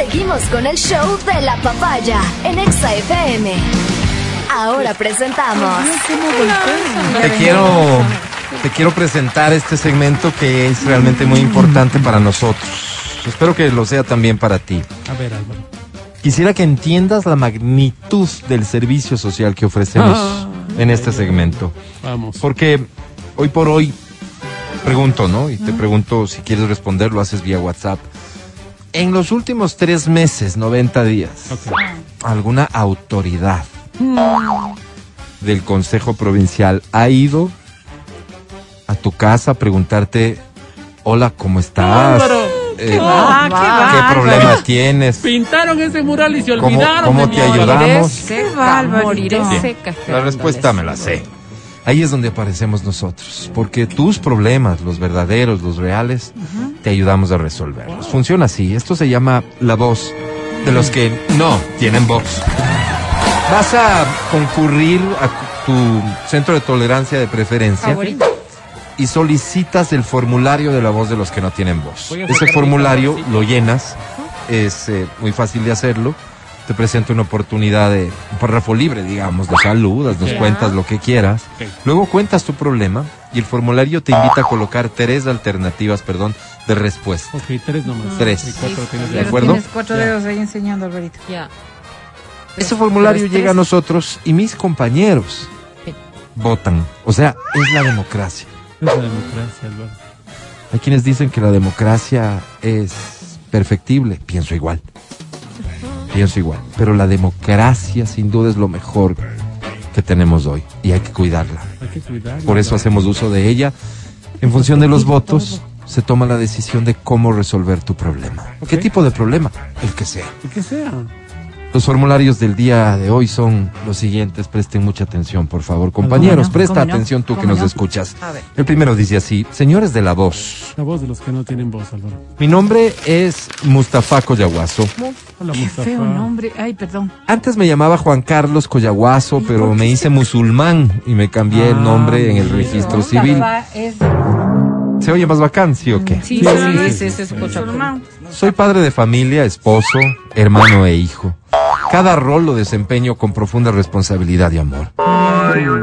Seguimos con el show de la papaya en Exa FM. Ahora presentamos. Te quiero, te quiero presentar este segmento que es realmente muy importante para nosotros. Espero que lo sea también para ti. A ver, Álvaro. Quisiera que entiendas la magnitud del servicio social que ofrecemos Ah. en este segmento. Vamos. Porque hoy por hoy pregunto, ¿no? Y te pregunto si quieres responder, lo haces vía WhatsApp. En los últimos tres meses, 90 días. ¿alguna autoridad del Consejo Provincial ha ido a tu casa a preguntarte, hola, ¿cómo estás? Eh, va, qué va, ¿Qué problema tienes? Pintaron ese mural y se ¿Cómo- olvidaron. cómo de te mí. ayudamos? Seca, moriré seca. La respuesta me la sé. Ahí es donde aparecemos nosotros, porque tus problemas, los verdaderos, los reales, te ayudamos a resolverlos. Funciona así. Esto se llama la voz de los que no tienen voz. Vas a concurrir a tu centro de tolerancia de preferencia Favorito. y solicitas el formulario de la voz de los que no tienen voz. Ese formulario lo llenas, es eh, muy fácil de hacerlo. Te presenta una oportunidad de un párrafo libre, digamos, de saludas, nos cuentas lo que quieras. Luego cuentas tu problema y el formulario te invita a colocar tres alternativas, perdón, de respuesta. Ok, tres nomás. Tres. Y cuatro tienes ¿De acuerdo? Tienes cuatro dedos ahí enseñando, Alvarito. Ya. Ese formulario llega a tres. nosotros y mis compañeros Sí. votan. O sea, es la democracia. Es la democracia, Álvaro. Hay quienes dicen que la democracia es perfectible. Pienso igual. Pienso igual. Pero la democracia sin duda es lo mejor que tenemos hoy y hay que cuidarla. Hay que cuidarla. Por eso hacemos uso de ella. En función de los votos se toma la decisión de cómo resolver tu problema. ¿Qué tipo de problema? El que sea. Y que sea. Los formularios del día de hoy son los siguientes. Presten mucha atención, por favor. Compañeros, no? presta atención tú que ¿Cómo nos no? escuchas. A ver. El primero dice así, señores de la voz. La voz de los que no tienen voz, Álvaro. Mi nombre es Mustafa Coyaguaso. Hola, Qué Mustafa. feo nombre. Ay, perdón. Antes me llamaba Juan Carlos Coyaguaso, pero me hice musulmán y me cambié el Ah, nombre en el mira. registro civil. Mustafa es ¿Se oye más bacán, sí o qué? Sí, Sí, sí, se escucha. Soy padre de familia, esposo, hermano e hijo. Cada rol lo desempeño con profunda responsabilidad y amor.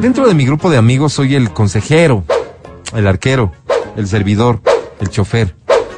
Dentro de mi grupo de amigos soy el consejero, el arquero, el servidor, el chofer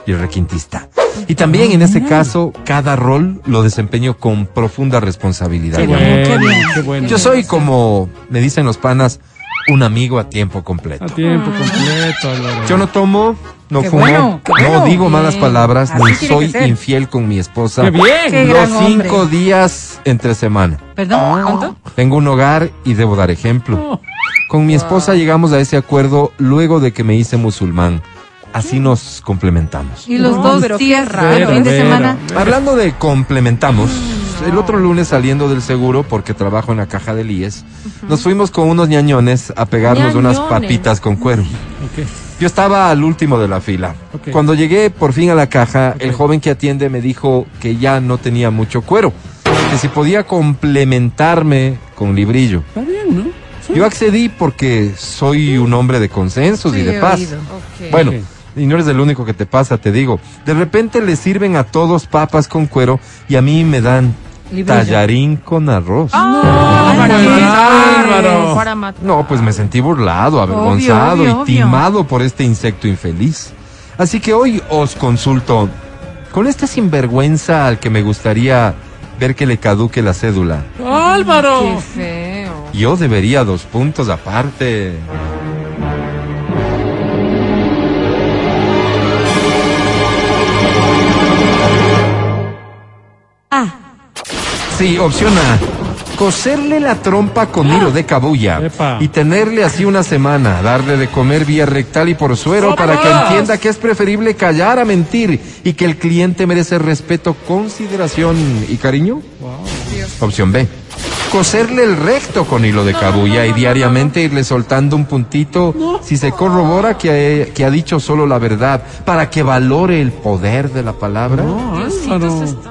y el requintista. Y también en este caso, cada rol lo desempeño con profunda responsabilidad Qué y amor. Qué bien. qué bueno. Yo soy como, me dicen los panas, un amigo a tiempo completo. A tiempo completo, Álvaro. Yo no tomo, no Qué fumo, bueno, no bueno. digo malas palabras, Así ni soy infiel con mi esposa. ¡Qué bien! Qué Los cinco hombre. días entre semana. Perdón, ¿cuánto? Tengo un hogar y debo dar ejemplo. Oh, Con mi esposa llegamos a ese acuerdo luego de que me hice musulmán. Así nos complementamos. Y los No, dos días raro. del fin de semana. Hablando de complementamos, el otro lunes saliendo del seguro, porque trabajo en la caja del IES, nos fuimos con unos ñañones a pegarnos unas papitas con cuero. Yo estaba al último de la fila. Cuando llegué por fin a la caja, el joven que atiende me dijo que ya no tenía mucho cuero, que si podía complementarme con librillo. Está bien, ¿no? Sí. Yo accedí porque soy un hombre de consensos y de paz. Bueno, y no eres el único que te pasa, te digo. De repente le sirven a todos papas con cuero y a mí me dan. Tallarín con arroz. Ah. Para matar. No, pues me sentí burlado, avergonzado obvio, y obvio. timado por este insecto infeliz. Así que hoy os consulto con este sinvergüenza al que me gustaría ver que le caduque la cédula. ¡Álvaro! Qué feo. Yo debería dos puntos aparte. Sí, opción A. Coserle la trompa con hilo de cabulla Epa. y tenerle así una semana, darle de comer vía rectal y por suero para que entienda que es preferible callar a mentir y que el cliente merece respeto, consideración y cariño. Opción B. Coserle el recto con hilo de cabulla y diariamente irle soltando un puntito si se corrobora que, ha- que ha dicho solo la verdad para que valore el poder de la palabra.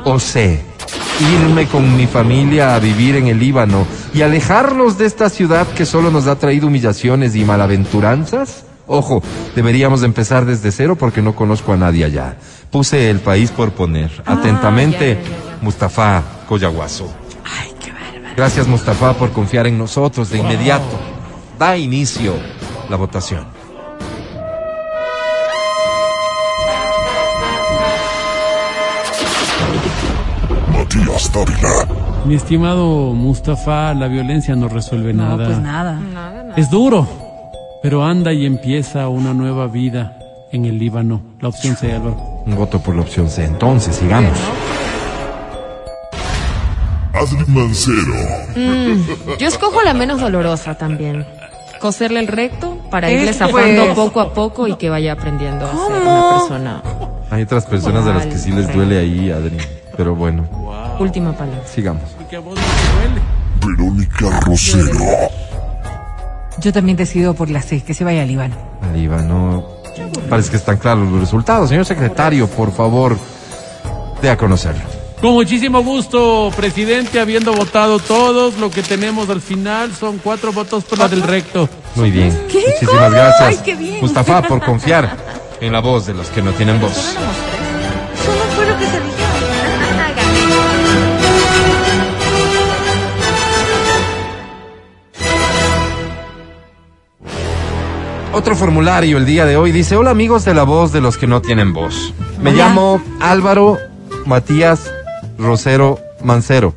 O C. Irme con mi familia a vivir en el Líbano y alejarlos de esta ciudad que solo nos ha traído humillaciones y malaventuranzas. Ojo, deberíamos de empezar desde cero porque no conozco a nadie allá. Puse el país por poner. Atentamente, ya, ya, ya. Mustafa Coyaguaso. Gracias, Mustafa, por confiar en nosotros de inmediato. Da inicio la votación. Dávila. Mi estimado Mustafa, la violencia no resuelve No, nada. pues nada. Nada, nada. Es duro, pero anda y empieza una nueva vida en el Líbano. La opción C, Álvaro. Un voto por la opción C. Entonces, sigamos. Adri Mancero. Yo escojo la menos dolorosa también. Coserle el recto para irle Eso, zafando pues. poco a poco y que vaya aprendiendo a ser ¿Cómo? una persona. Hay otras personas de las que sí les duele ahí, Adri. Pero bueno, Última palabra. sigamos. Verónica Rosero. Yo también decido por la C, que se vaya al Líbano. Al Líbano. Parece que están claros los resultados. Señor secretario, por favor, dé a conocerlo. Con muchísimo gusto, presidente, habiendo votado todos, lo que tenemos al final son cuatro votos por la del recto. Muy bien. ¿Qué? Muchísimas ¿Cómo? gracias. Ay, qué bien. Mustafa, por confiar en la voz de los que no tienen voz. ¿Cómo fue lo que se Otro formulario el día de hoy dice, hola amigos de la voz de los que no tienen voz. Me Hola. llamo Álvaro Matías Rosero Mancero.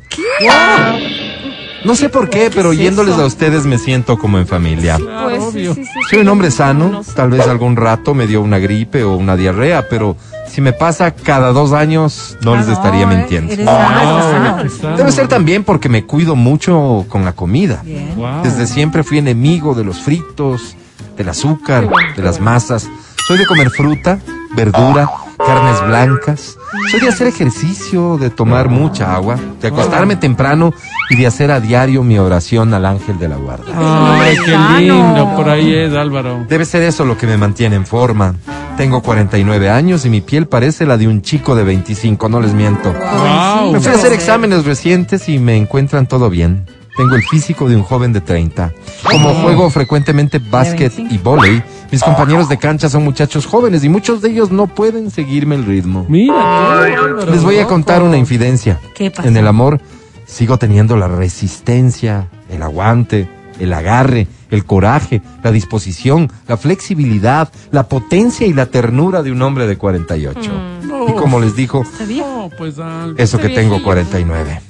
No sé por qué, pero oyéndoles a ustedes me siento como en familia. Pues sí, obvio. sí, sí, Soy un hombre sano, No tal vez algún rato me dio una gripe o una diarrea, pero si me pasa cada dos años no Ah, les no, estaría eh, mintiendo. eres Wow, eres sano. qué sano. Debe ser también porque me cuido mucho con la comida. Wow. Desde siempre fui enemigo de los fritos, del azúcar, de las masas. Soy de comer fruta, verdura, carnes blancas. Soy de hacer ejercicio, de tomar mucha agua, de acostarme temprano y de hacer a diario mi oración al ángel de la guarda. Ay, qué lindo, por ahí es, Álvaro. Debe ser eso lo que me mantiene en forma. Tengo 49 años y mi piel parece la de un chico de 25, no les miento. Wow. Me fui a hacer exámenes recientes y me encuentran todo bien. Tengo el físico de un joven de 30. Como juego frecuentemente básquet y vóley, mis compañeros de cancha son muchachos jóvenes y muchos de ellos no pueden seguirme el ritmo. Mira. Les voy a contar una infidencia. ¿Qué pasó? En el amor sigo teniendo la resistencia, el aguante, el agarre, el coraje, la disposición, la flexibilidad, la potencia y la ternura de un hombre de 48. No. Y como les dijo, No, pues eso que tengo viejillo. 49.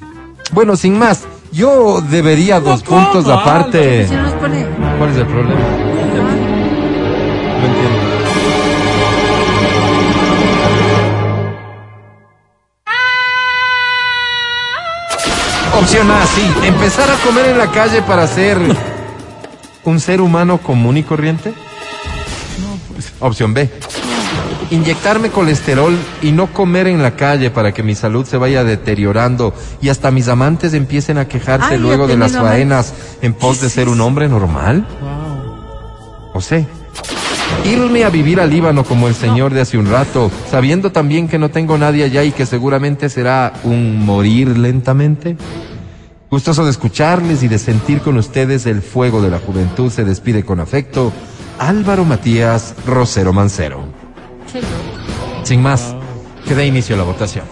Bueno, sin más, yo debería dos ¿cómo, puntos aparte. Nos pone... ¿Cuál es el problema? No entiendo. Opción A, sí. Empezar a comer en la calle para ser un ser humano común y corriente. Opción B. Inyectarme colesterol y no comer en la calle para que mi salud se vaya deteriorando y hasta mis amantes empiecen a quejarse Ay, luego de las amantes. faenas en pos de ser un hombre normal. Wow. O sé. Irme a vivir al Líbano como el señor de hace un rato, sabiendo también que no tengo nadie allá y que seguramente será un morir lentamente. Gustoso de escucharles y de sentir con ustedes el fuego de la juventud, se despide con afecto Álvaro Matías Rosero Mancero. Sin más, que dé inicio a la votación.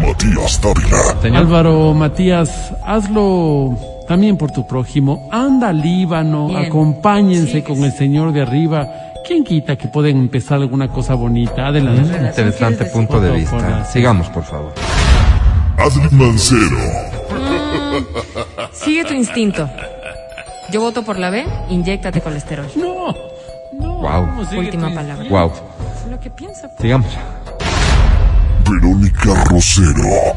Matías Dávila. Señor. Álvaro, Matías, hazlo también por tu prójimo. Anda al Líbano, Bien. acompáñense Sí, con sí. el Señor de arriba. ¿Quién quita que pueden empezar alguna cosa bonita? Adelante. Interesante punto de vista. Sigamos, por favor. Adri Mancero. Sigue tu instinto. Yo voto por la B, inyéctate colesterol. No, no. Guau. ¿cómo sigue Última palabra. Wow. Lo que pienso. pues. Sigamos. Verónica Rosero.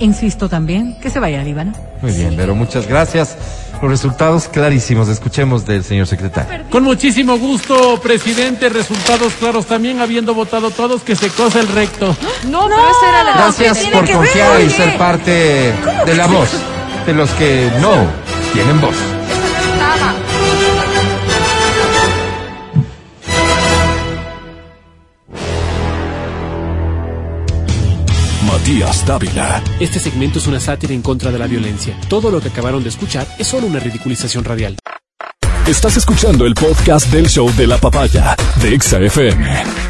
Insisto también, que se vaya al Líbano. Muy bien, pero muchas gracias. Los resultados clarísimos. Escuchemos del señor secretario. Con muchísimo gusto, presidente. Resultados claros también, habiendo votado todos, que se cosa el recto. No, pero esa era la Gracias por que ver, confiar y ser parte de la voz de los que no tienen voz. Díaz Dávila. Este segmento es una sátira en contra de la violencia. Todo lo que acabaron de escuchar es solo una ridiculización radial. Estás escuchando el podcast del show de la papaya de Exa FM.